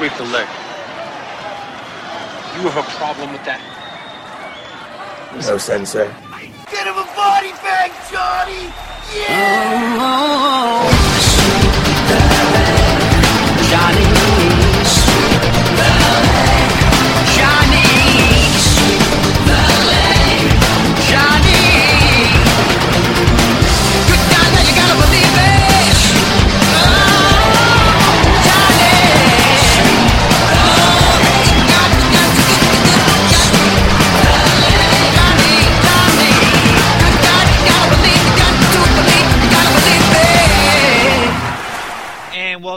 Sweep the leg. You have a problem with that? No, Sensei. Eh? Get him a body bag, Johnny! Yeah! Johnny,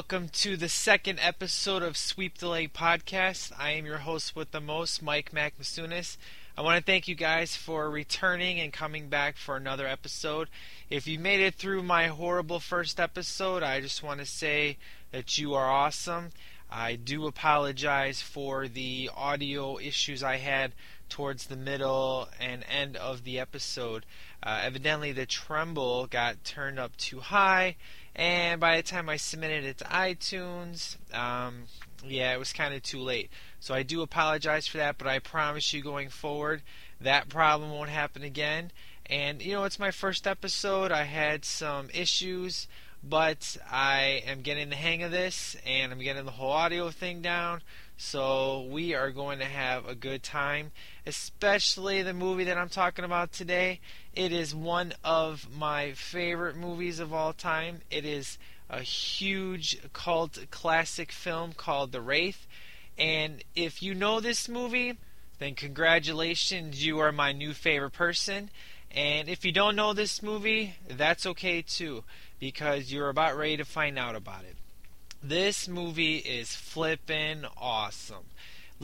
welcome to the second episode of Sweep Leg Podcast. I am your host with the most, Mike Macmasunis. I want to thank you guys for returning and coming back for another episode. If you made it through my horrible first episode, I just want to say that you are awesome. I do apologize for the audio issues I had towards the middle and end of the episode. Uh, evidently, the treble got turned up too high, and by the time I submitted it to iTunes, um, yeah, it was kind of too late. So I do apologize for that, but I promise you going forward, that problem won't happen again. And you know, it's my first episode. I had some issues, but I am getting the hang of this, and I'm getting the whole audio thing down. So we are going to have a good time, especially the movie that I'm talking about today. It is one of my favorite movies of all time. It is a huge cult classic film called The Wraith. And if you know this movie, then congratulations, you are my new favorite person. And if you don't know this movie, that's okay too, because you're about ready to find out about it. This movie is flippin' awesome.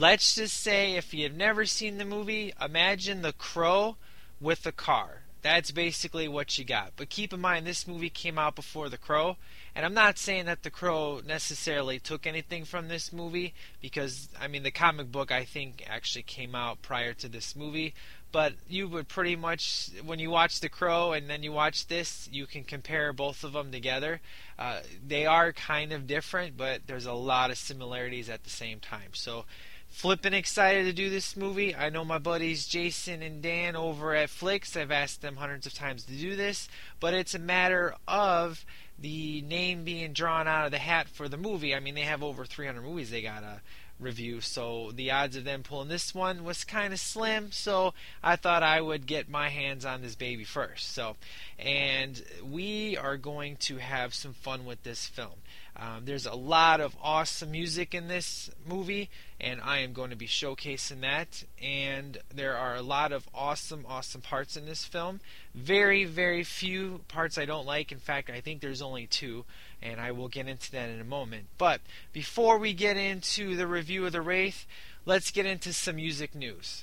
Let's just say if you've never seen the movie, imagine the crow with the car. That's basically what you got. But keep in mind, this movie came out before The Crow, and I'm not saying that The Crow necessarily took anything from this movie, because, I mean, the comic book I think actually came out prior to this movie. But you would pretty much, when you watch The Crow and then you watch this, you can compare both of them together. Uh, they are kind of different, but there's a lot of similarities at the same time. So, flippin' excited to do this movie. I know my buddies Jason and Dan over at Flix. I've asked them hundreds of times to do this, but it's a matter of the name being drawn out of the hat for the movie. I mean, they have over 300 movies they gotta review, so the odds of them pulling this one was kind of slim. So I thought I would get my hands on this baby first. So, and we are going to have some fun with this film. Um, there's a lot of awesome music in this movie, and I am going to be showcasing that. And there are a lot of awesome, awesome parts in this film. Very, very few parts I don't like. In fact, I think there's only two, and I will get into that in a moment. But before we get into the review of The Wraith, let's get into some music news.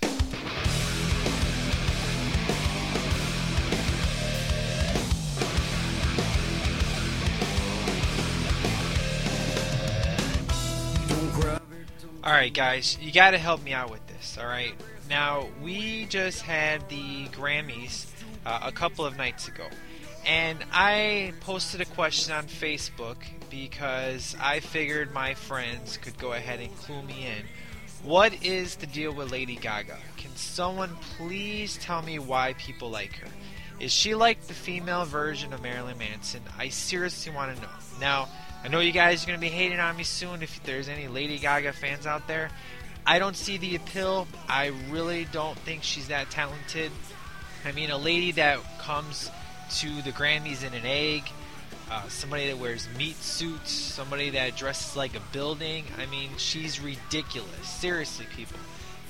Alright, guys, you gotta help me out with this, alright? Now, we just had the Grammys uh, a couple of nights ago, and I posted a question on Facebook because I figured my friends could go ahead and clue me in. What is the deal with Lady Gaga? Can someone please tell me why people like her? Is she like the female version of Marilyn Manson? I seriously want to know. Now, I know you guys are going to be hating on me soon if there's any Lady Gaga fans out there. I don't see the appeal. I really don't think she's that talented. I mean, a lady that comes to the Grammys in an egg, uh, somebody that wears meat suits, somebody that dresses like a building. I mean, she's ridiculous. Seriously, people.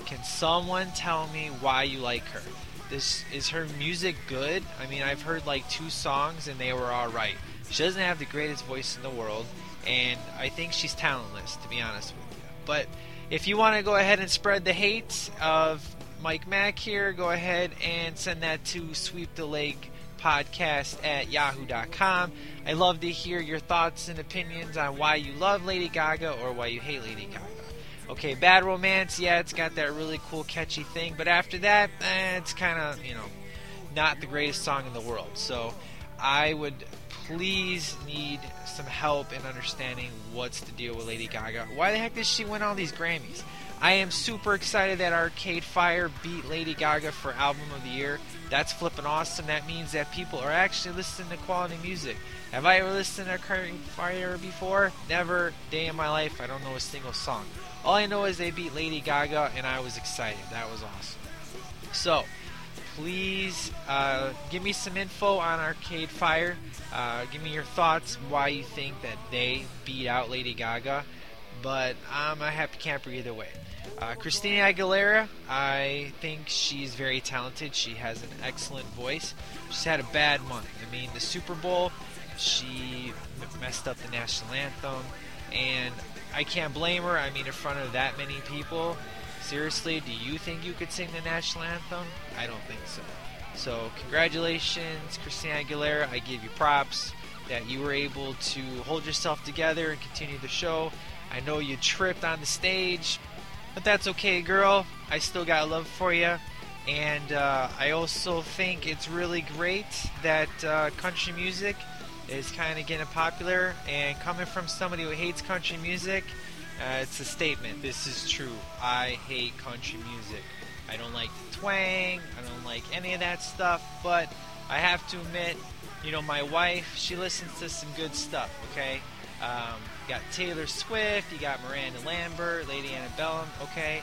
Can someone tell me why you like her? This is her music good? I mean, I've heard like two songs and they were all right. She doesn't have the greatest voice in the world, and I think she's talentless, to be honest with you. But if you want to go ahead and spread the hate of Mike Mack here, go ahead and send that to Sweep the Leg podcast at yahoo.com. I love to hear your thoughts and opinions on why you love Lady Gaga or why you hate Lady Gaga. Okay, Bad Romance, yeah, it's got that really cool, catchy thing, but after that, eh, it's kind of, you know, not the greatest song in the world. So I would please need some help in understanding what's the deal with Lady Gaga. Why the heck does she win all these Grammys? I am super excited that Arcade Fire beat Lady Gaga for Album of the Year. That's flipping awesome. That means that people are actually listening to quality music. Have I ever listened to Arcade Fire before? Never. Day in my life, I don't know a single song. All I know is they beat Lady Gaga, and I was excited. That was awesome. So, please uh, give me some info on Arcade Fire. Uh, give me your thoughts, why you think that they beat out Lady Gaga. But I'm a happy camper either way. Uh, Christina Aguilera, I think she's very talented. She has an excellent voice. She's had a bad month. I mean, the Super Bowl, she messed up the national anthem, and I can't blame her. I mean, in front of that many people, seriously, do you think you could sing the national anthem? I don't think so. So, congratulations, Christina Aguilera. I give you props that you were able to hold yourself together and continue the show. I know you tripped on the stage, but that's okay, girl. I still got love for you. And uh, I also think it's really great that uh, country music is kind of getting popular. And coming from somebody who hates country music, uh, it's a statement. This is true. I hate country music. I don't like the twang. I don't like any of that stuff. But I have to admit, you know, my wife, she listens to some good stuff, okay? Um, you got Taylor Swift, you got Miranda Lambert, Lady Antebellum, okay?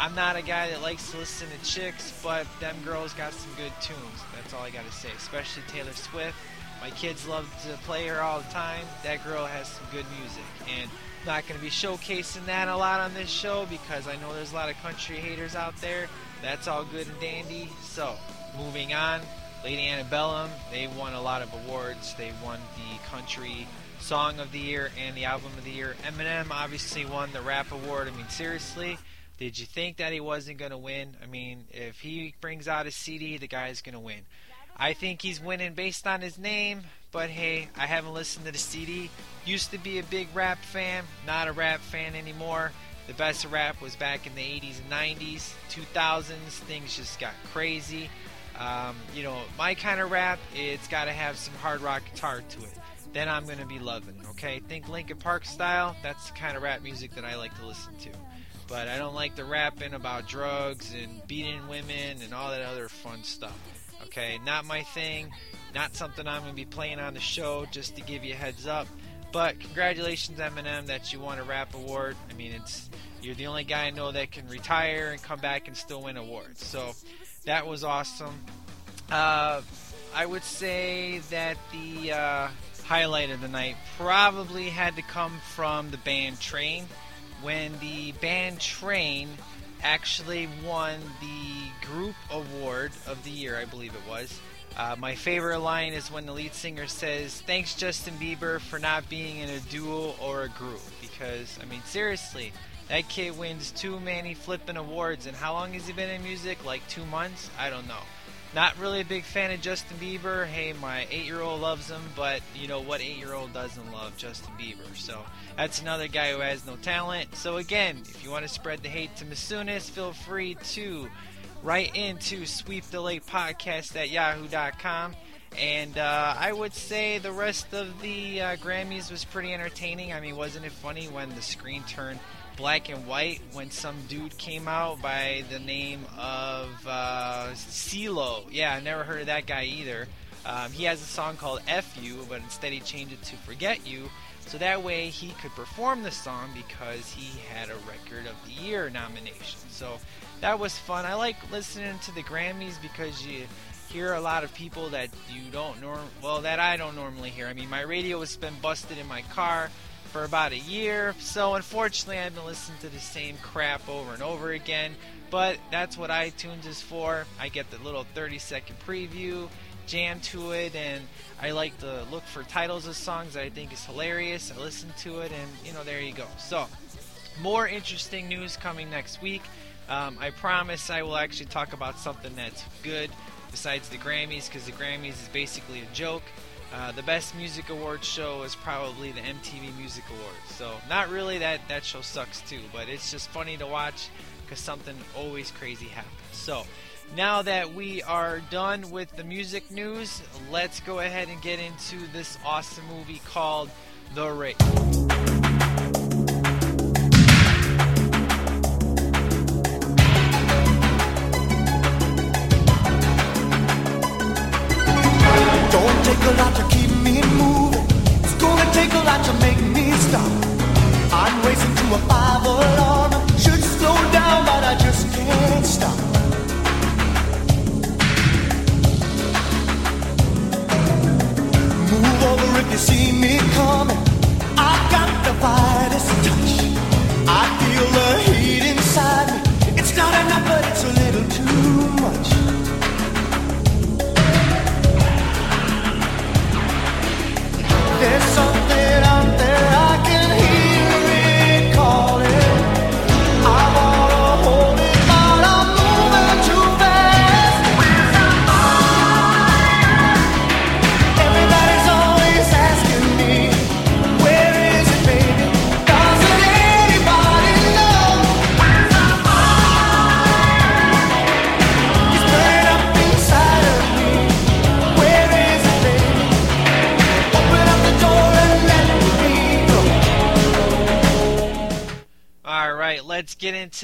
I'm not a guy that likes to listen to chicks, but them girls got some good tunes. That's all I gotta say, especially Taylor Swift. My kids love to play her all the time. That girl has some good music. And not going to be showcasing that a lot on this show because I know there's a lot of country haters out there. That's all good and dandy. So, moving on. Lady Antebellum, they won a lot of awards. They won the country song of the year and the album of the year. Eminem obviously won the rap award. I mean, seriously, did you think that he wasn't going to win? I mean, if he brings out a CD, the guy's going to win. I think he's winning based on his name, but hey, I haven't listened to the CD. Used to be a big rap fan, not a rap fan anymore. The best rap was back in the 80s and 90s, 2000s. Things just got crazy. Um, you know, my kind of rap, it's got to have some hard rock guitar to it. Then I'm going to be loving okay? Think Linkin Park style. That's the kind of rap music that I like to listen to. But I don't like the rapping about drugs and beating women and all that other fun stuff. Okay, not my thing. Not something I'm going to be playing on the show just to give you a heads up. But congratulations, Eminem, that you won a rap award. I mean, it's you're the only guy I know that can retire and come back and still win awards. So that was awesome. Uh, I would say that the uh, highlight of the night probably had to come from the band Train. When the band Train actually won the group award of the year, I believe it was. Uh, my favorite line is when the lead singer says, Thanks, Justin Bieber, for not being in a duo or a group. Because, I mean, seriously, that kid wins too many flipping awards. And how long has he been in music? Like two months? I don't know. Not really a big fan of Justin Bieber. Hey, my eight year old loves him, but you know what eight year old doesn't love Justin Bieber? So that's another guy who has no talent. So again, if you want to spread the hate to Masunis, feel free to write into Sweep the Leg Podcast at yahoo.com. And uh, I would say the rest of the uh, Grammys was pretty entertaining. I mean, wasn't it funny when the screen turned black and white when some dude came out by the name of uh, CeeLo? Yeah, I never heard of that guy either. Um, he has a song called F You, but instead he changed it to Forget You. So that way he could perform the song because he had a Record of the Year nomination. So that was fun. I like listening to the Grammys because you hear a lot of people that you don't norm well that I don't normally hear. I mean, my radio has been busted in my car for about a year, so unfortunately I've been listening to the same crap over and over again. But that's what iTunes is for. I get the little 30 second preview, jam to it, and I like to look for titles of songs that I think is hilarious. I listen to it, and you know, there you go. So, more interesting news coming next week. Um, I promise I will actually talk about something that's good besides the Grammys, because the Grammys is basically a joke. Uh, the best music awards show is probably the MTV Music Awards. So not really that that show sucks too, but it's just funny to watch because something always crazy happens. So Now that we are done with the music news, let's go ahead and get into this awesome movie called The Wraith. Don't take a lot to keep me moving. It's gonna take a lot to make me stop. I'm racing to a five alarm. Over if you see me coming. I've got the Midas touch.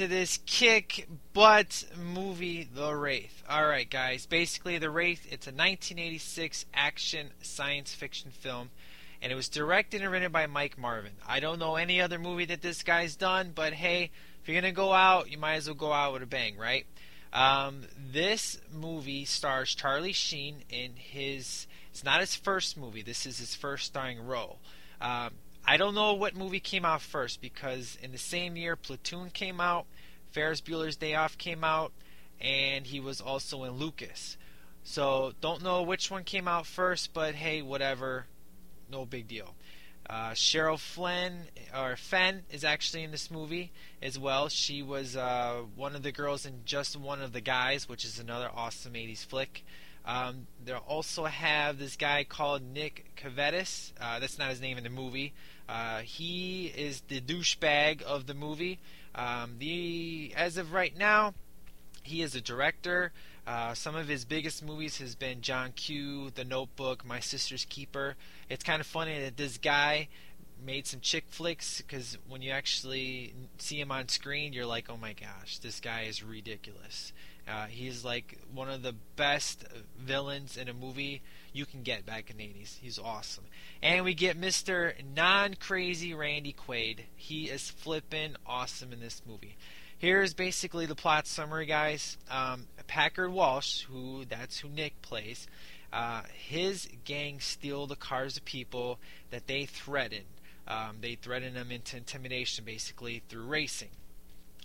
This kick butt movie, The Wraith. Alright, guys, basically, The Wraith, it's a 1986 action science fiction film, and it was directed and written by Mike Marvin. I don't know any other movie that this guy's done, but hey, if you're gonna go out, you might as well go out with a bang, right? Um, this movie stars Charlie Sheen in his. It's not his first movie. This is his first starring role. Um, I don't know what movie came out first because in the same year Platoon came out, Ferris Bueller's Day Off came out, and he was also in Lucas. So don't know which one came out first, but hey, whatever, no big deal. Uh, Cheryl Flynn or Fenn is actually in this movie as well. She was uh, one of the girls in Just One of the Guys, which is another awesome 80s flick. Um, they also have this guy called Nick Cassavetes. Uh, that's not his name in the movie. Uh, he is the douchebag of the movie. Um, the as of right now, he is a director. Uh, some of his biggest movies has been John Q, The Notebook, My Sister's Keeper. It's kind of funny that this guy made some chick flicks because when you actually see him on screen, you're like, oh my gosh, this guy is ridiculous. Uh, he's like one of the best villains in a movie you can get back in the 80s. He's awesome. And we get Mr. Non Crazy Randy Quaid. He is flippin' awesome in this movie. Here's basically the plot summary, guys. Um, Packard Walsh, who that's who Nick plays, uh, his gang steal the cars of people that they threaten. Um, they threaten them into intimidation, basically through racing.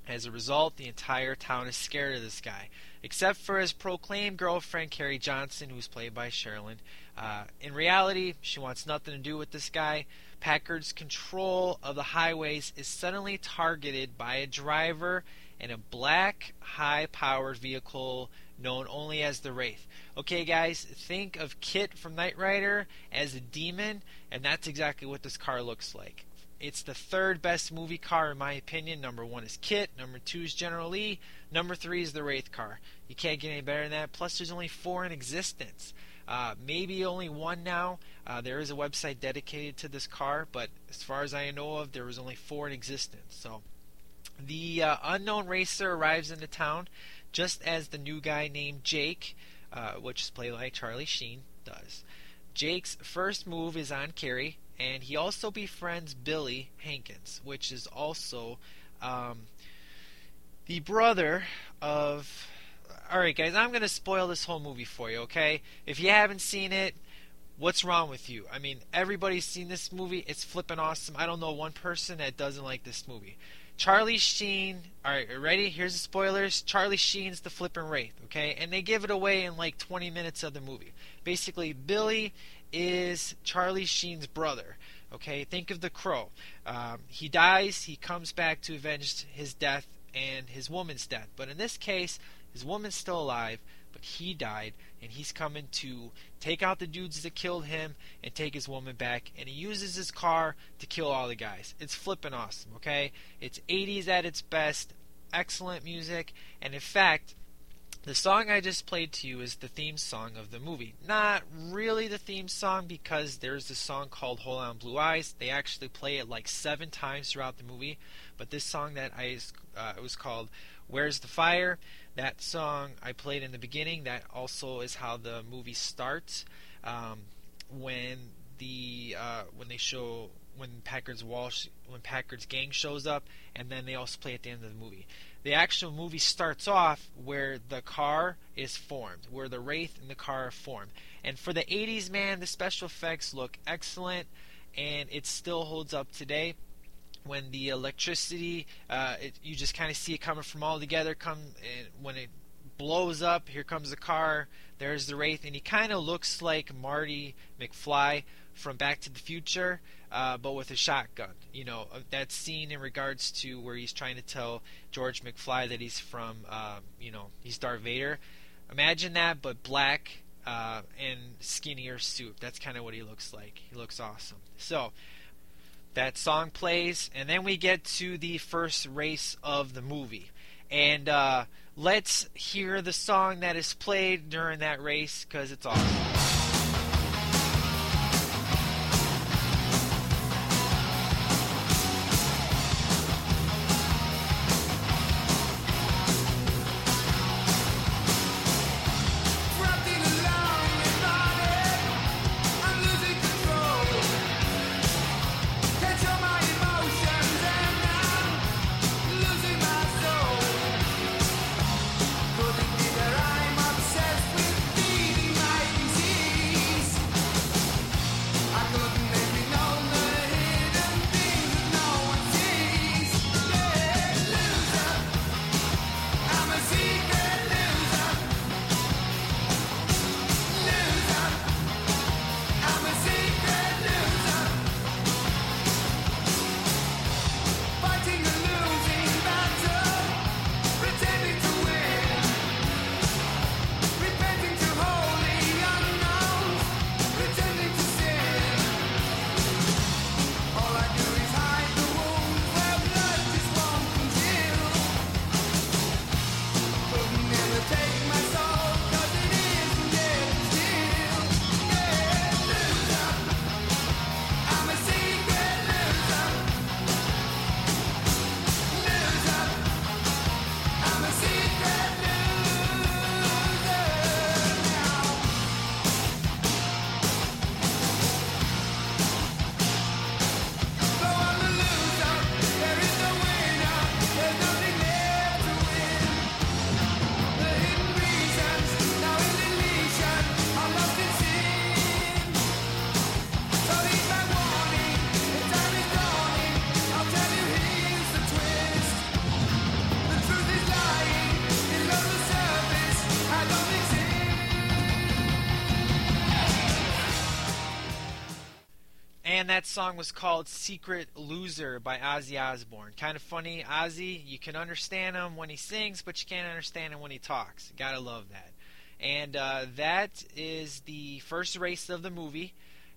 As a result, the entire town is scared of this guy, except for his proclaimed girlfriend, Carrie Johnson, who's played by Sherilyn. Uh, in reality, she wants nothing to do with this guy. Packard's control of the highways is suddenly targeted by a driver in a black, high powered vehicle known only as the Wraith. Okay, guys, think of KITT from Knight Rider as a demon, and that's exactly what this car looks like. It's the third best movie car in my opinion. Number one is KITT. Number two is General Lee. Number three is the Wraith car. You can't get any better than that. Plus, there's only four in existence. Uh, maybe only one now. Uh, there is a website dedicated to this car, but as far as I know of, there was only four in existence. So, the uh, unknown racer arrives into town just as the new guy named Jake, uh, which is played by Charlie Sheen, does. Jake's first move is on Carrie, and he also befriends Billy Hankins, which is also um, the brother of. Alright, guys, I'm going to spoil this whole movie for you, okay? If you haven't seen it, what's wrong with you? I mean, everybody's seen this movie. It's flipping awesome. I don't know one person that doesn't like this movie. Charlie Sheen. Alright, ready? Here's the spoilers. Charlie Sheen's the flippin' Wraith, okay? And they give it away in like 20 minutes of the movie. Basically, Billy is Charlie Sheen's brother. Okay, think of the crow. Um, he dies, he comes back to avenge his death and his woman's death. But in this case, his woman's still alive, but he died, and he's coming to take out the dudes that killed him and take his woman back. And he uses his car to kill all the guys. It's flippin' awesome, okay? It's 80s at its best, excellent music, and in fact, The song I just played to you is the theme song of the movie. Not really the theme song because there's a song called Hold On Blue Eyes. They actually play it like seven times throughout the movie. But this song that I uh, was called Where's the Fire? That song I played in the beginning. That also is how the movie starts. Um, when the uh, when they show when Packard's Walsh when Packard's gang shows up, and then they also play at the end of the movie. The actual movie starts off where the car is formed, where the Wraith and the car are formed. And for the 80s, man, the special effects look excellent, and it still holds up today. When the electricity, uh, it, you just kind of see it coming from all together. Come and when it blows up, here comes the car. There's the Wraith, and he kind of looks like Marty McFly from Back to the Future, uh, but with a shotgun. You know, uh, that scene in regards to where he's trying to tell George McFly that he's from, um, you know, he's Darth Vader. Imagine that, but black uh, and skinnier suit. That's kind of what he looks like. He looks awesome. So, that song plays, and then we get to the first race of the movie. And uh, let's hear the song that is played during that race because it's awesome. And that song was called Secret Loser by Ozzy Osbourne. Kind of funny. Ozzy, you can understand him when he sings, but you can't understand him when he talks. Gotta love that. And uh, that is the first race of the movie.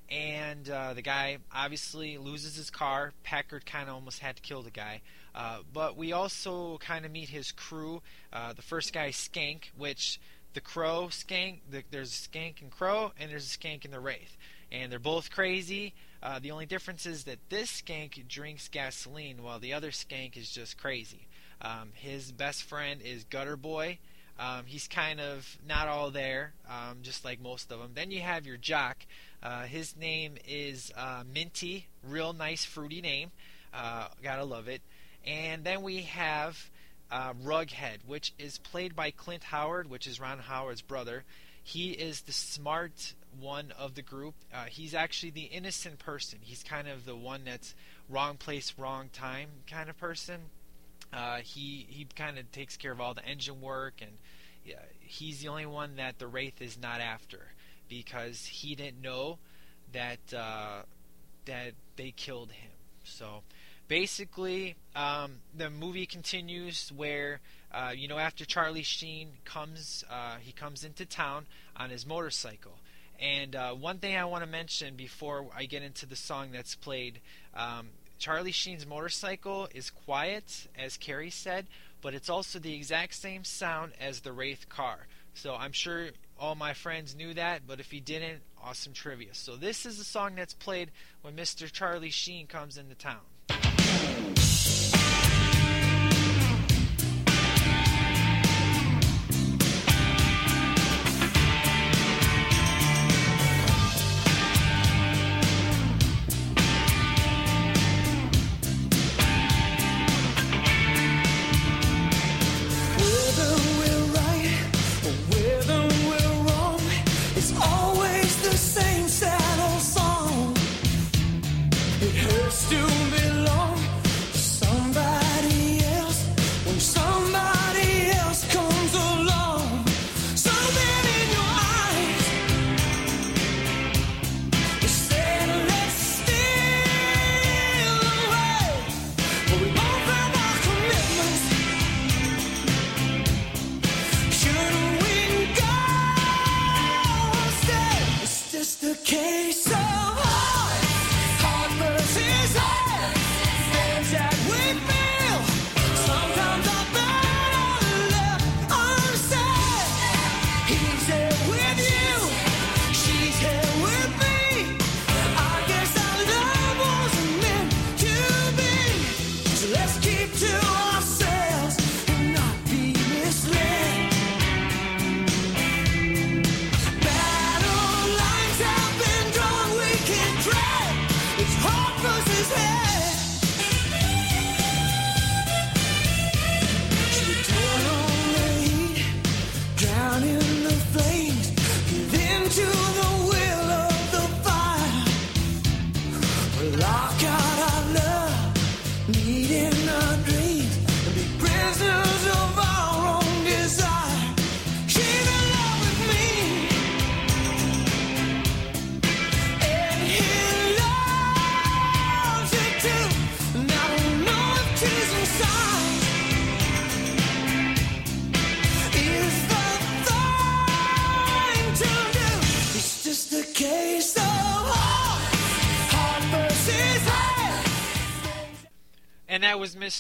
And uh, the guy obviously loses his car. Packard kind of almost had to kill the guy. Uh, but we also kind of meet his crew. Uh, the first guy, Skank, which the Crow Skank, the, there's a Skank and Crow, and there's a Skank and the Wraith. And they're both crazy. Uh, the only difference is that this skank drinks gasoline while the other skank is just crazy. Um, his best friend is Gutter Boy. Um, he's kind of not all there, um, just like most of them. Then you have your jock. Uh, his name is uh, Minty. Real nice, fruity name. Uh, gotta love it. And then we have uh, Rughead, which is played by Clint Howard, which is Ron Howard's brother. He is the smart one of the group. Uh, he's actually the innocent person. He's kind of the one that's wrong place, wrong time kind of person. Uh, he he kind of takes care of all the engine work, and he's the only one that the Wraith is not after because he didn't know that uh, that they killed him. So basically, um, the movie continues where uh, you know after Charlie Sheen comes, uh, he comes into town on his motorcycle. And uh, one thing I want to mention before I get into the song that's played, um, Charlie Sheen's motorcycle is quiet, as Carrie said, but it's also the exact same sound as the Wraith car. So I'm sure all my friends knew that, but if you didn't, awesome trivia. So this is the song that's played when Mr. Charlie Sheen comes into town.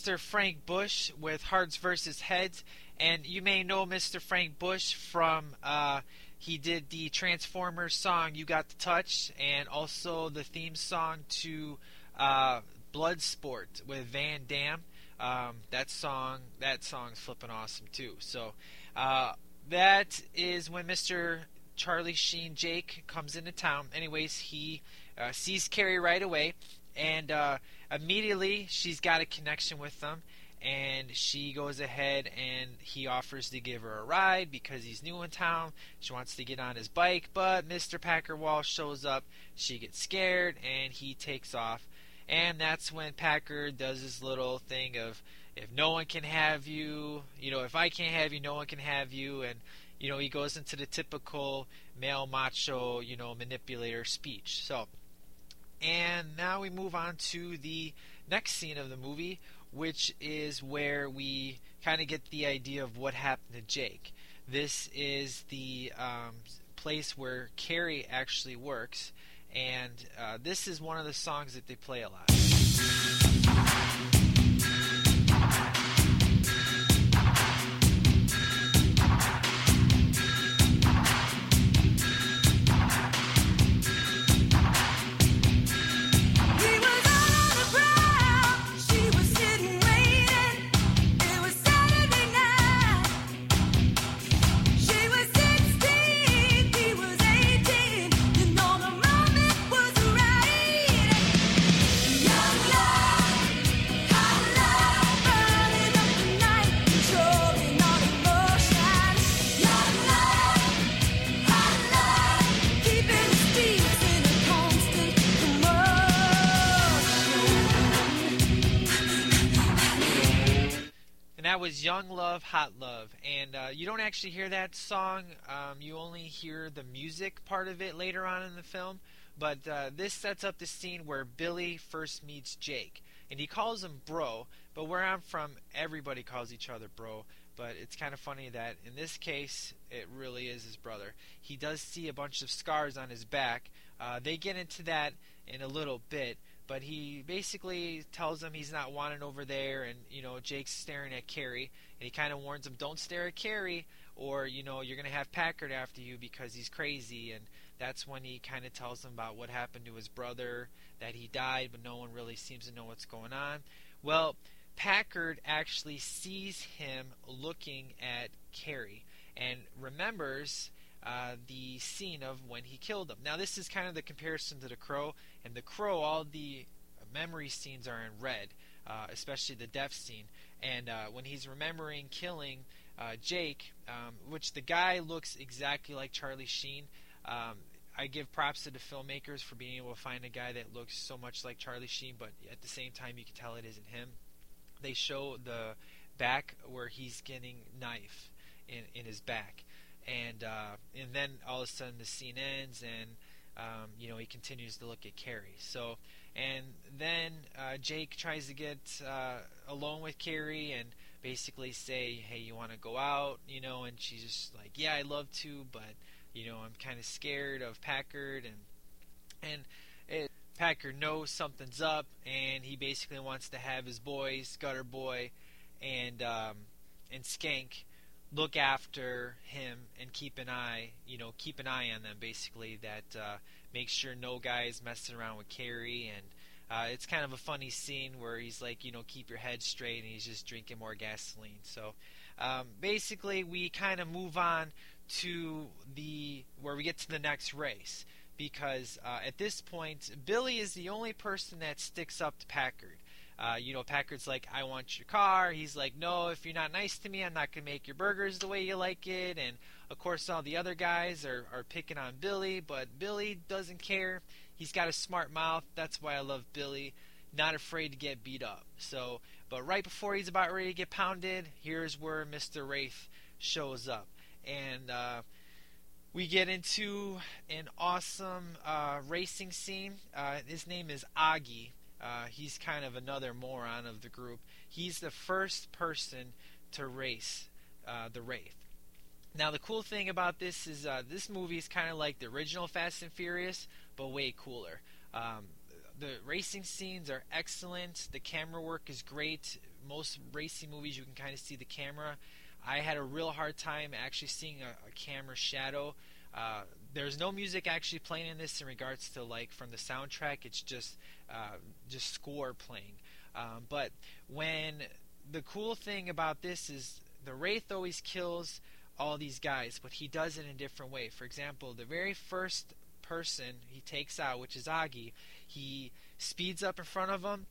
Mr. Frank Bush with Hearts versus Heads. And you may know Mr. Frank Bush from uh, he did the Transformers song "You Got the Touch" and also the theme song to uh, Bloodsport with Van Damme. Um, that song, that song's flipping awesome too. So uh, that is when Mr. Charlie Sheen Jake comes into town. Anyways, he uh, sees Carrie right away, and uh, immediately she's got a connection with them. And she goes ahead and he offers to give her a ride because he's new in town. She wants to get on his bike, but Mr. Packard Walsh shows up. She gets scared and he takes off. And that's when Packard does his little thing of if no one can have you, you know, if I can't have you, no one can have you. And, you know, he goes into the typical male macho, you know, manipulator speech. So, and now we move on to the next scene of the movie, which is where we kind of get the idea of what happened to Jake. This is the um, place where Carrie actually works, and uh, this is one of the songs that they play a lot. That was Young Love, Hot Love. And uh, you don't actually hear that song, um, you only hear the music part of it later on in the film. But uh, this sets up the scene where Billy first meets Jake. And he calls him bro, but where I'm from, everybody calls each other bro. But it's kind of funny that in this case, it really is his brother. He does see a bunch of scars on his back. Uh, they get into that in a little bit. But he basically tells him he's not wanted over there, and you know Jake's staring at Carrie, and he kind of warns him, "Don't stare at Carrie, or you know you're gonna have Packard after you because he's crazy." And that's when he kind of tells him about what happened to his brother, that he died, but no one really seems to know what's going on. Well, Packard actually sees him looking at Carrie and remembers uh, the scene of when he killed him. Now, this is kind of the comparison to the Crow. And the Crow, all the memory scenes are in red, uh, especially the death scene. And uh, when he's remembering killing uh, Jake, um, which the guy looks exactly like Charlie Sheen. Um, I give props to the filmmakers for being able to find a guy that looks so much like Charlie Sheen, but at the same time, you can tell it isn't him. They show the back where he's getting knife in in his back, and uh, and then all of a sudden the scene ends, and um, you know he continues to look at Carrie. So and then uh, Jake tries to get uh, alone with Carrie and basically say, "Hey, you want to go out?" You know, and she's just like, "Yeah, I'd love to, but you know, I'm kind of scared of Packard." And and it, Packard knows something's up, and he basically wants to have his boys, Gutter Boy, and um, and Skank look after him and keep an eye, you know, keep an eye on them. Basically, that uh, make sure no guys messing around with Carrie, and uh, it's kind of a funny scene where he's like, you know, keep your head straight, and he's just drinking more gasoline. So, um, basically, we kind of move on to the where we get to the next race because uh, at this point, Billy is the only person that sticks up to Packard. Uh, you know, Packard's like, I want your car. He's like, no, if you're not nice to me, I'm not going to make your burgers the way you like it. And of course, all the other guys are, are picking on Billy, but Billy doesn't care. He's got a smart mouth. That's why I love Billy. Not afraid to get beat up. So, but right before he's about ready to get pounded, here's where Mr. Wraith shows up. And, uh, we get into an awesome uh, racing scene. Uh, his name is Augie. Uh, he's kind of another moron of the group. He's the first person to race uh, the Wraith. Now, the cool thing about this is uh, this movie is kind of like the original Fast and Furious, but way cooler. Um, the racing scenes are excellent. The camera work is great. Most racing movies, you can kind of see the camera. I had a real hard time actually seeing a, a camera shadow. Uh, there's no music actually playing in this in regards to like from the soundtrack. It's just uh, just score playing. Um, but when the cool thing about this is the Wraith always kills all these guys, but he does it in a different way. For example, the very first person he takes out, which is Augie, he speeds up in front of him,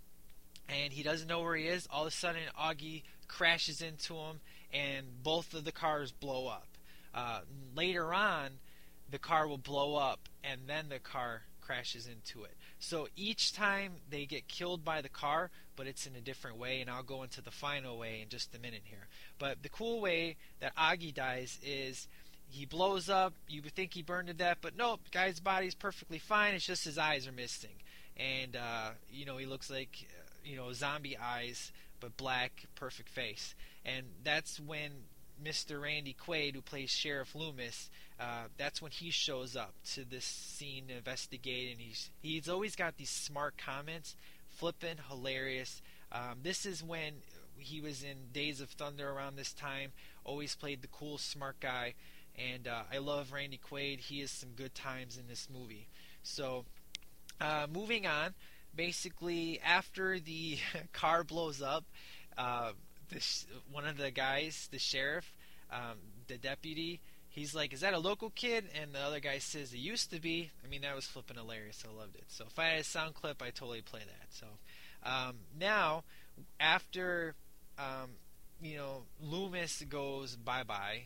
and he doesn't know where he is. All of a sudden, Augie crashes into him, and both of the cars blow up. Uh, later on, the car will blow up, and then the car crashes into it. So each time they get killed by the car, but it's in a different way, and I'll go into the final way in just a minute here. But the cool way that Augie dies is he blows up. You would think he burned to death, but nope, guy's body's perfectly fine. It's just his eyes are missing, and uh, you know he looks like uh, you know zombie eyes, but black, perfect face. And that's when Mr. Randy Quaid, who plays Sheriff Loomis, uh, that's when he shows up to this scene to investigate, and he's he's always got these smart comments, flippin' hilarious. Um, this is when he was in Days of Thunder around this time. Always played the cool, smart guy, and uh, I love Randy Quaid. He has some good times in this movie. So, uh, moving on. Basically, after the car blows up, uh, this one of the guys, the sheriff, um, the deputy, he's like, "Is that a local kid?" And the other guy says, "It used to be." I mean, that was flipping hilarious. I loved it. So if I had a sound clip, I totally play that. So um, now, after um, you know Loomis goes bye bye,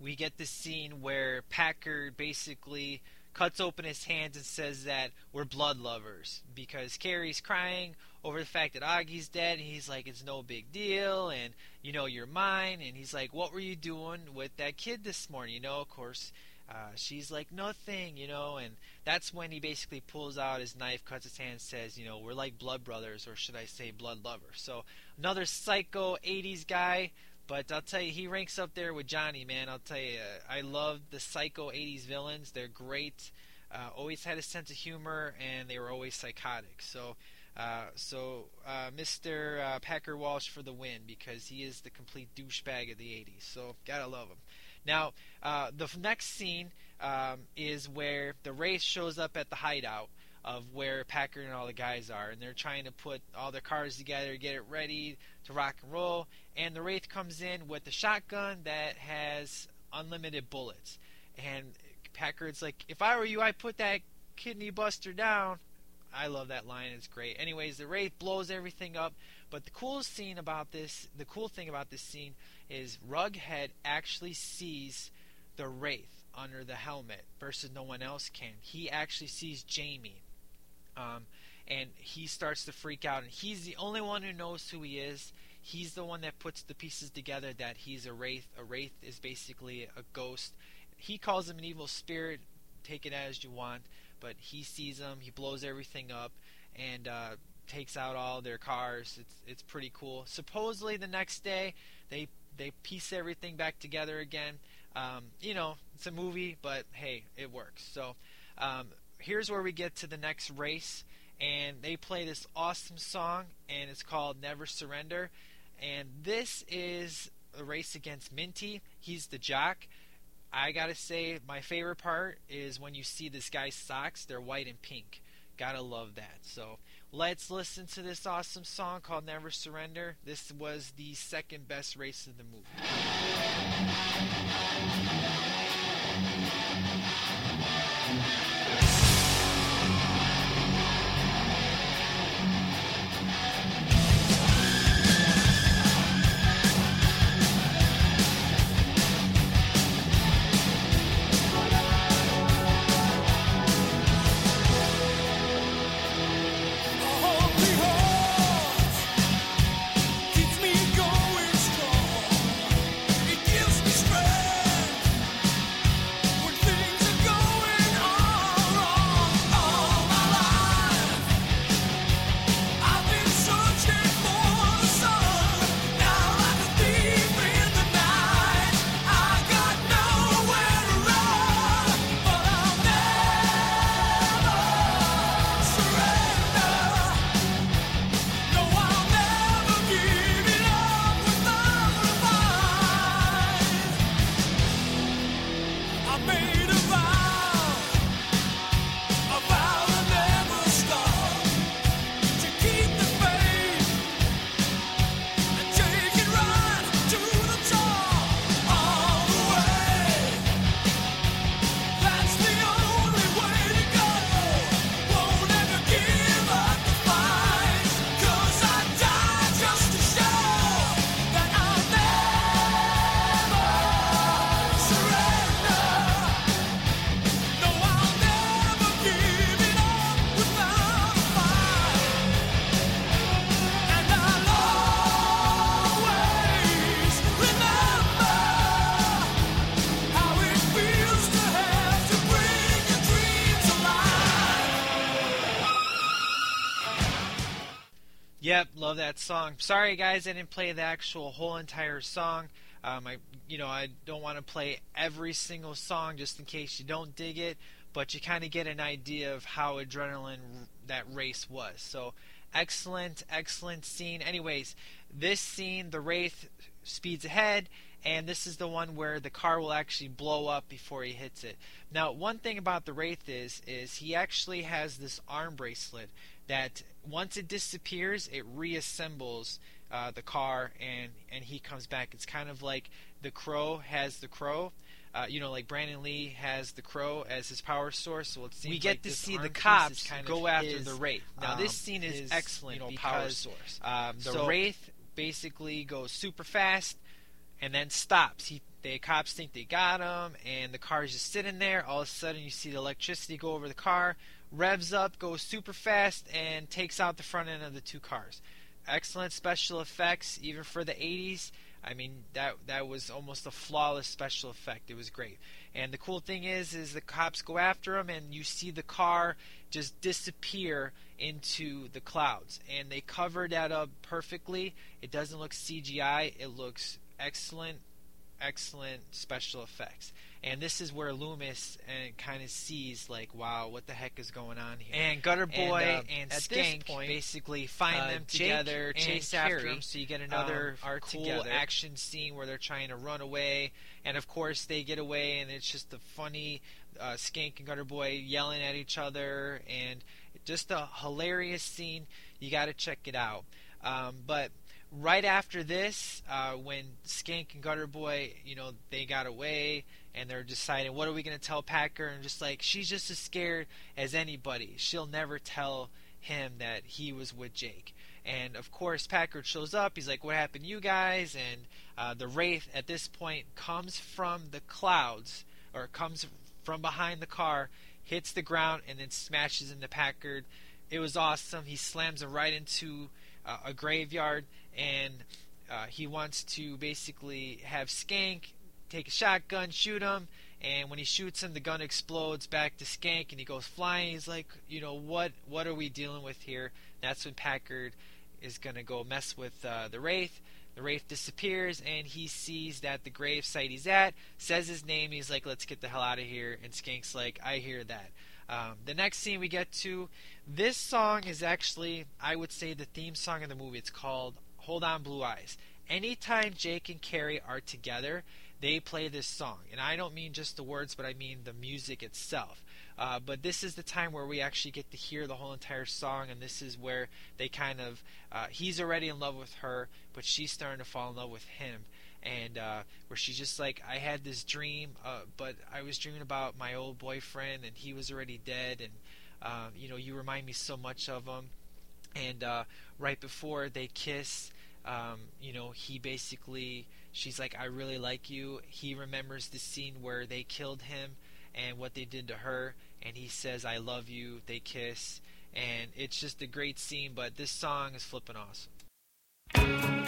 we get this scene where Packard basically cuts open his hands and says that we're blood lovers because Carrie's crying over the fact that Augie's dead. And he's like it's no big deal. And you know you're mine. And he's like what were you doing with that kid this morning? You know of course uh, she's like nothing you know. And that's when he basically pulls out his knife cuts his hand says you know we're like blood brothers or should I say blood lovers. So another psycho 80s guy but I'll tell you, he ranks up there with Johnny, man. I'll tell you, I love the psycho 80s villains. They're great. Uh, always had a sense of humor, and they were always psychotic. So, Uh, so uh, Mr. Uh, Packard Walsh for the win because he is the complete douchebag of the '80s. So gotta love him. Now uh, the next scene um, is where the Wraith shows up at the hideout of where Packard and all the guys are, and they're trying to put all their cars together, get it ready to rock and roll. And the Wraith comes in with a shotgun that has unlimited bullets. And Packard's like, if I were you, I'd put that kidney buster down. I love that line. It's great. Anyways, the Wraith blows everything up. But the coolest scene about this, the cool thing about this scene is Rughead actually sees the Wraith under the helmet versus no one else can. He actually sees Jamie. Um, and he starts to freak out, and he's the only one who knows who he is. He's the one that puts the pieces together that he's a wraith. A wraith is basically a ghost. He calls him an evil spirit. Take it as you want, but he sees him. He blows everything up and uh, takes out all their cars. It's it's pretty cool. Supposedly the next day they they piece everything back together again. Um, you know, it's a movie, but hey, it works. So um, here's where we get to the next race, and they play this awesome song, and it's called Never Surrender. And this is a race against Minty. He's the jock. I gotta say, my favorite part is when you see this guy's socks, they're white and pink. Gotta love that. So let's listen to this awesome song called Never Surrender. This was the second best race of the movie. Love that song. Sorry guys, I didn't play the actual whole entire song. Um, I, you know, I don't want to play every single song just in case you don't dig it, but you kind of get an idea of how adrenaline that race was. So, excellent, excellent scene. Anyways, this scene, the wraith speeds ahead, and this is the one where the car will actually blow up before he hits it. Now, one thing about the wraith is, is he actually has this arm bracelet that once it disappears, it reassembles uh, the car and and he comes back. It's kind of like the Crow has the Crow. Uh, you know, like Brandon Lee has the Crow as his power source. So it seems We get like to see the cops kind go of after his, the Wraith. Now Um, this scene is his, excellent you know, because power source. um, the So- Wraith basically goes super fast and then stops. He the cops think they got him, and the car's just sitting there. All of a sudden, you see the electricity go over the car, revs up, goes super fast, and takes out the front end of the two cars. Excellent special effects, even for the 80s. I mean, that that was almost a flawless special effect. It was great. And the cool thing is, is the cops go after him, and you see the car just disappear into the clouds. And they cover that up perfectly. It doesn't look CGI. It looks excellent excellent special effects. And this is where Loomis and kind of sees like, wow, what the heck is going on here? And Gutter Boy And, and, uh, at Skank point, basically find uh, them Jake together, and chase after Carrie, them. So you get another um, cool together. action scene where they're trying to run away, and of course they get away, and it's just a funny uh, Skank and Gutter Boy yelling at each other, and just a hilarious scene. You got to check it out. Um, but right after this, uh, when Skank and Gutter Boy, you know, they got away and they're deciding what are we going to tell Packard, and just like she's just as scared as anybody. She'll never tell him that he was with Jake. And of course, Packard shows up. He's like, "What happened, you guys?" And uh, the wraith at this point comes from the clouds, or comes from behind the car, hits the ground, and then smashes into Packard. It was awesome. He slams him right into uh, a graveyard, and uh, he wants to basically have Skank take a shotgun, shoot him, and when he shoots him, the gun explodes back to Skank, and he goes flying. He's like, you know, what what are we dealing with here? That's when Packard is gonna go mess with uh, the Wraith. The Wraith disappears, and he sees that the grave site he's at says his name. He's like, let's get the hell out of here. And Skank's like, I hear that. Um, the next scene we get to, this song is actually, I would say, the theme song of the movie. It's called Hold On Blue Eyes. Anytime Jake and Carrie are together, they play this song. And I don't mean just the words, but I mean the music itself. Uh, but this is the time where we actually get to hear the whole entire song, and this is where they kind of, uh, he's already in love with her, but she's starting to fall in love with him. And uh, where she's just like, I had this dream, uh, but I was dreaming about my old boyfriend, and he was already dead, and uh, you know, you remind me so much of him. And uh, right before they kiss, um, you know, he basically, she's like, I really like you. He remembers the scene where they killed him and what they did to her, and he says, I love you. They kiss, and it's just a great scene, but this song is flipping awesome.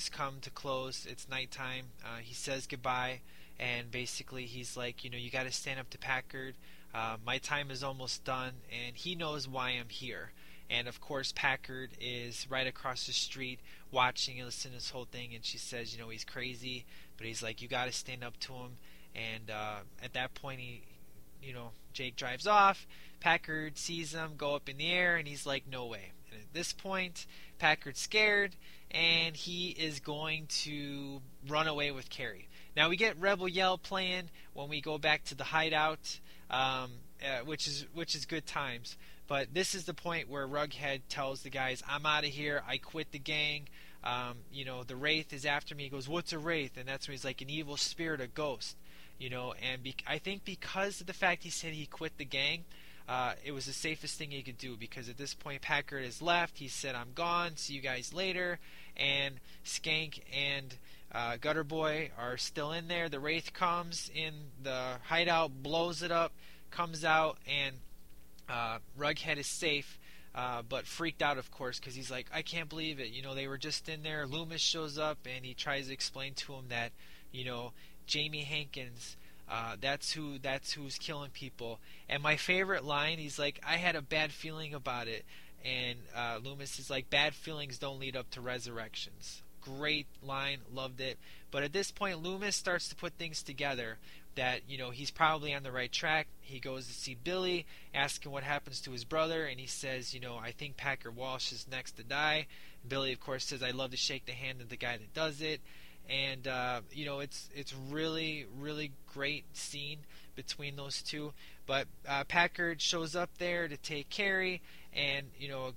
Has come to close, it's nighttime. Uh, he says goodbye, and basically he's like, you know, you got to stand up to Packard. Uh, my time is almost done, and he knows why I'm here. And of course, Packard is right across the street watching and listening to this whole thing, and she says, you know, he's crazy but he's like, you got to stand up to him. And uh, at that point, he, you know, Jake drives off. Packard sees him go up in the air, and he's like, no way. And at this point, Packard's scared, and he is going to run away with Carrie. Now we get Rebel Yell playing when we go back to the hideout, um, uh, which is which is good times. But this is the point where Rughead tells the guys, "I'm out of here. I quit the gang. Um, you know, the wraith is after me." He goes, "What's a wraith?" And that's when he's like, "An evil spirit, a ghost." You know, and be- I think because of the fact he said he quit the gang, uh, it was the safest thing he could do because at this point Packard has left. He said, "I'm gone. See you guys later." And Skank and uh, Gutter Boy are still in there. The Wraith comes in the hideout, blows it up, comes out, and uh, Rughead is safe. Uh, but freaked out, of course, because he's like, I can't believe it. You know, they were just in there. Loomis shows up and he tries to explain to him that, you know, Jamie Hankins, uh, that's who that's who's killing people. And my favorite line, he's like, I had a bad feeling about it. And uh, Loomis is like, bad feelings don't lead up to resurrections. Great line, loved it. But at this point, Loomis starts to put things together that you know he's probably on the right track. He goes to see Billy, asking what happens to his brother, and he says, you know, I think Packard Walsh is next to die. Billy, of course, says, I'd love to shake the hand of the guy that does it. And uh, you know, it's it's really really great scene between those two. But uh, Packard shows up there to take Carrie, and you know,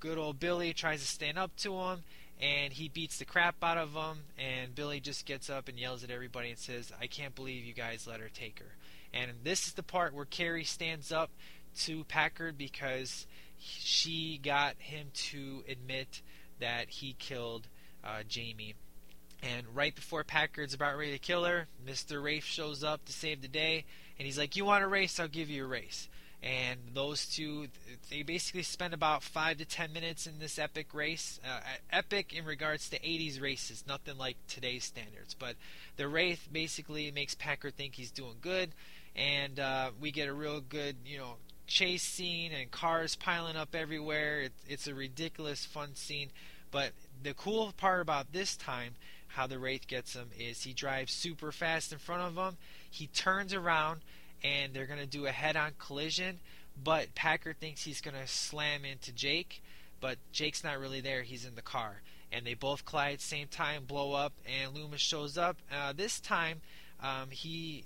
good old Billy tries to stand up to him, and he beats the crap out of him. And Billy just gets up and yells at everybody and says, "I can't believe you guys let her take her." And this is the part where Carrie stands up to Packard because she got him to admit that he killed uh, Jamie. And right before Packard's about ready to kill her, Mr. Wraith shows up to save the day, and he's like, "You want a race? I'll give you a race." And those two, they basically spend about five to ten minutes in this epic race. Uh, epic in regards to 80s races, nothing like today's standards. But the Wraith basically makes Packard think he's doing good, and uh, we get a real good, you know, chase scene and cars piling up everywhere. It, it's a ridiculous, fun scene. But the cool part about this time, how the Wraith gets him, is he drives super fast in front of him. He turns around and they're going to do a head-on collision. But Packard thinks he's going to slam into Jake, but Jake's not really there. He's in the car, and they both collide at the same time, blow up, and Loomis shows up. Uh, this time, um, he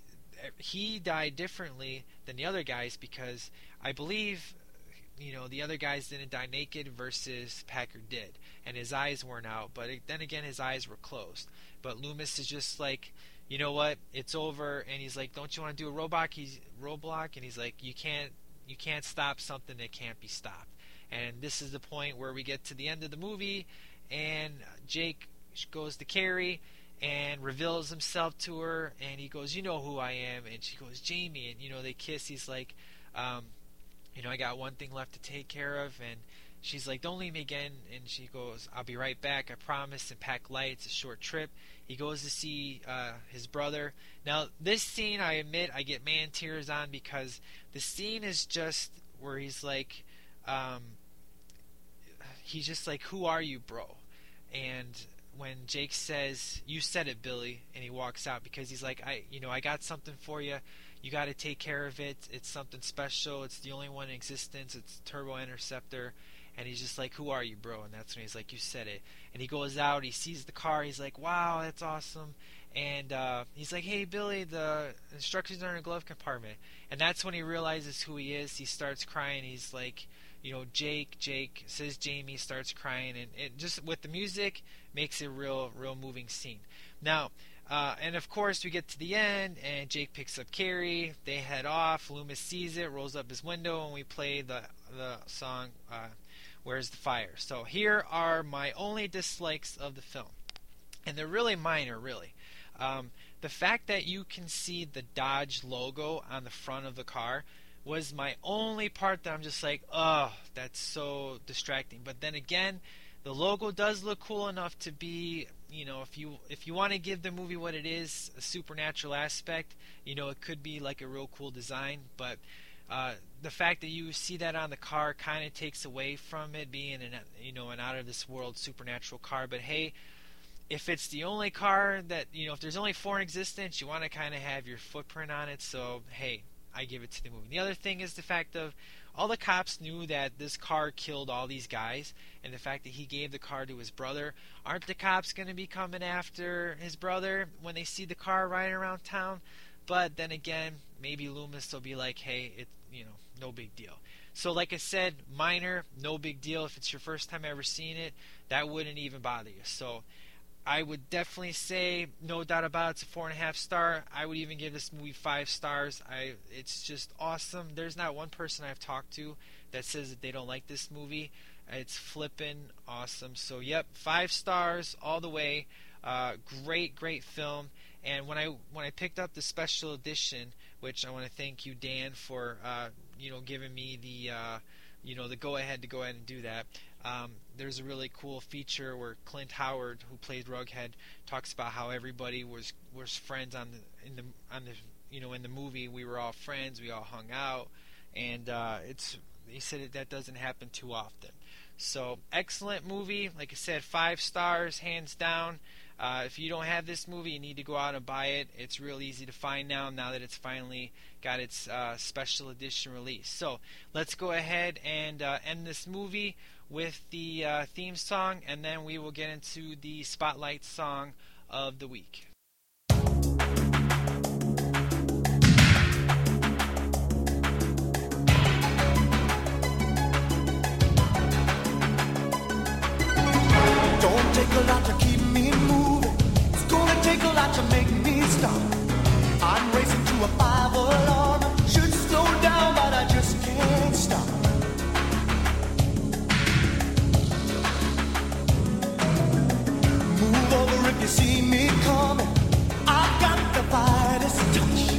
he died differently than the other guys because I believe you know the other guys didn't die naked versus Packard did, and his eyes weren't out. But then again, his eyes were closed. But Loomis is just like you know what? It's over. And he's like, don't you want to do a robot? He's roadblock, and he's like, you can't, you can't stop something that can't be stopped. And this is the point where we get to the end of the movie, and Jake goes to Carrie and reveals himself to her, and he goes, you know who I am, and she goes, Jamie, and you know they kiss. He's like, um, you know, I got one thing left to take care of, and she's like, don't leave me again, and she goes, I'll be right back, I promise, and pack light. It's a short trip. He goes to see uh, his brother. Now, this scene, I admit, I get man tears on because the scene is just where he's like, um, he's just like, "Who are you, bro?" And when Jake says, "You said it, Billy," and he walks out because he's like, "I, you know, I got something for you. You got to take care of it. It's something special. It's the only one in existence. It's Turbo Interceptor." And he's just like, "Who are you, bro?" And that's when he's like, "You said it." And he goes out. He sees the car. He's like, "Wow, that's awesome." And uh, he's like, "Hey, Billy, the instructions are in a glove compartment." And that's when he realizes who he is. He starts crying. He's like, you know, Jake, Jake says Jamie starts crying, and it just with the music makes it a real, real moving scene. Now, uh, and of course, we get to the end, and Jake picks up Carrie. They head off. Loomis sees it, rolls up his window, and we play the the song uh, "Where's the Fire." So here are my only dislikes of the film, and they're really minor, really. Um, the fact that you can see the Dodge logo on the front of the car was my only part that I'm just like, oh, that's so distracting. But then again, the logo does look cool enough to be, you know, if you if you want to give the movie what it is, a supernatural aspect, you know, it could be like a real cool design. But uh, the fact that you see that on the car kind of takes away from it being an you know an out of this world supernatural car. But hey, if it's the only car that you know, if there's only four in existence, you want to kind of have your footprint on it. So hey, I give it to the movie. The other thing is the fact of all the cops knew that this car killed all these guys, and the fact that he gave the car to his brother. Aren't the cops going to be coming after his brother when they see the car riding around town? But then again, maybe Loomis will be like, hey, it, you know, no big deal. So, like I said, minor, no big deal. If it's your first time ever seeing it, that wouldn't even bother you. So, I would definitely say, no doubt about it, it's a four and a half star. I would even give this movie five stars. I, it's just awesome. There's not one person I've talked to that says that they don't like this movie. It's flippin' awesome. So, yep, five stars all the way. Uh, great, great film. And when I when I picked up the special edition, which I want to thank you, Dan, for uh, you know giving me the uh, you know the go ahead to go ahead and do that. Um, there's a really cool feature where Clint Howard, who played Rughead, talks about how everybody was was friends on the in the on the you know in the movie. We were all friends. We all hung out, and uh, it's he said that, that doesn't happen too often. So excellent movie. Like I said, five stars, hands down. Uh, if you don't have this movie, you need to go out and buy it. It's real easy to find now, now that it's finally got its uh, special edition release. So let's go ahead and uh, end this movie with the uh, theme song, and then we will get into the spotlight song of the week. Don't take a lot to keep take a lot to make me stop. I'm racing to a five alarm. Should slow down, but I just can't stop. Move over if you see me coming. I've got the finest touch.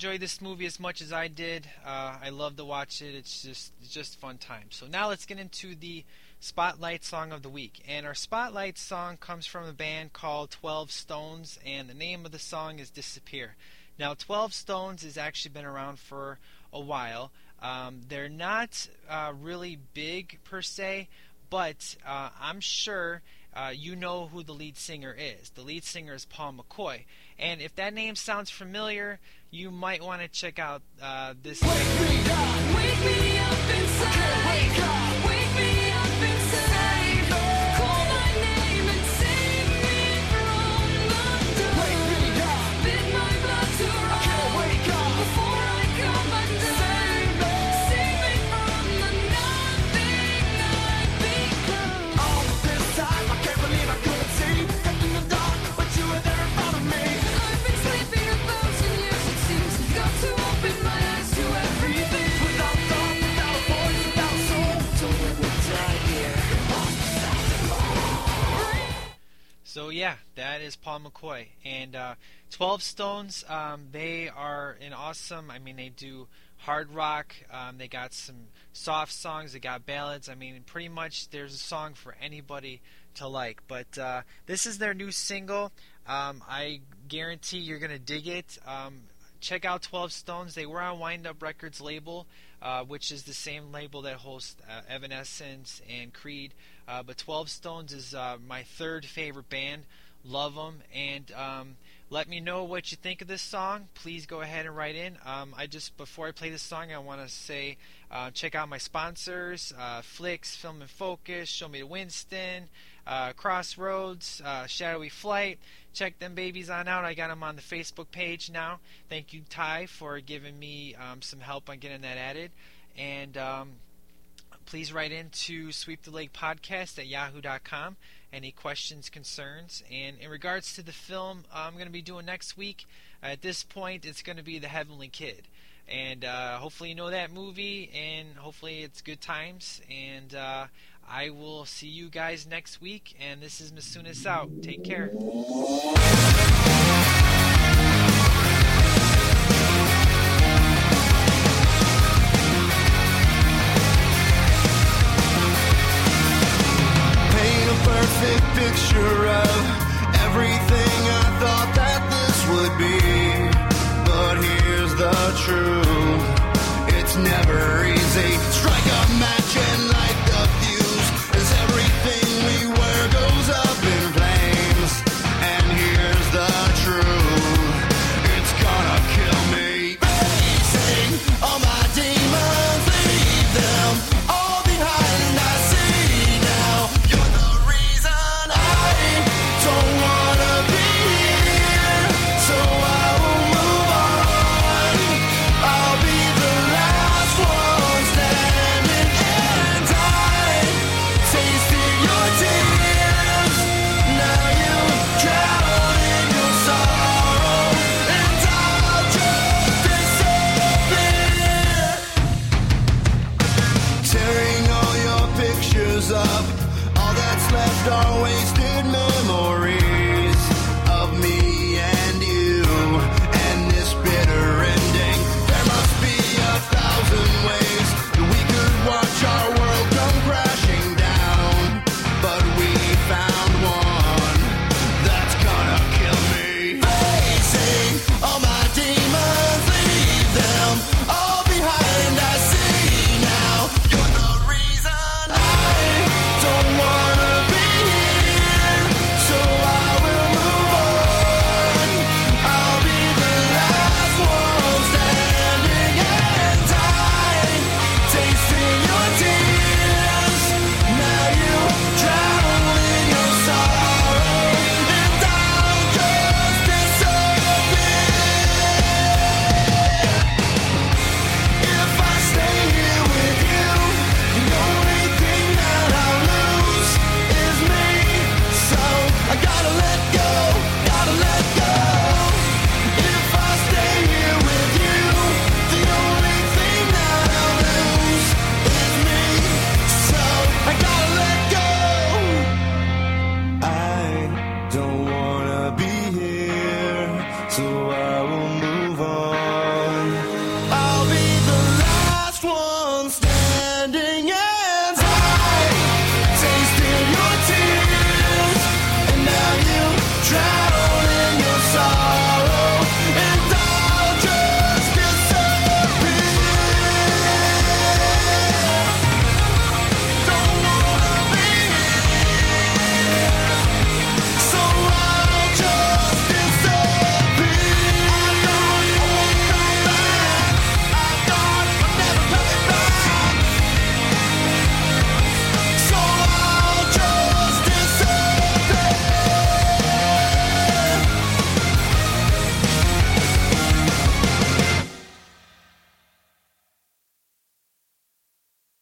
Enjoyed this movie as much as I did. Uh, I love to watch it. It's just it's just fun time. So now let's get into the spotlight song of the week. And our spotlight song comes from a band called 12 Stones, and the name of the song is Disappear. Now, 12 Stones has actually been around for a while. Um, they're not uh, really big per se, but uh, I'm sure uh, you know who the lead singer is. The lead singer is Paul McCoy. And if that name sounds familiar, you might want to check out uh, this. Paul McCoy and uh, Twelve Stones. Um, they are an awesome. I mean, they do hard rock. Um, they got some soft songs. They got ballads. I mean, pretty much there's a song for anybody to like. But uh, this is their new single. Um, I guarantee you're gonna dig it. Um, check out 12 Stones. They were on Wind Up Records label, uh, which is the same label that hosts uh, Evanescence and Creed. Uh, but 12 Stones is uh, my third favorite band. Love them. And um, let me know what you think of this song. Please go ahead and write in. Um, I just before I play this song, I want to say uh, check out my sponsors: uh, Flicks, Film and Focus, Show Me the Winston, uh, Crossroads, uh, Shadowy Flight. Check them babies on out. I got them on the Facebook page now. Thank you, Ty, for giving me um, some help on getting that added. And um, please write into Sweep the Leg Podcast at yahoo.com. Any questions, concerns, and in regards to the film I'm going to be doing next week, at this point it's going to be The Heavenly Kid. And uh, hopefully you know that movie, and hopefully it's good times. And uh, I will see you guys next week. And this is Masunas out. Take care. Picture of everything I thought that this would be. But here's the truth.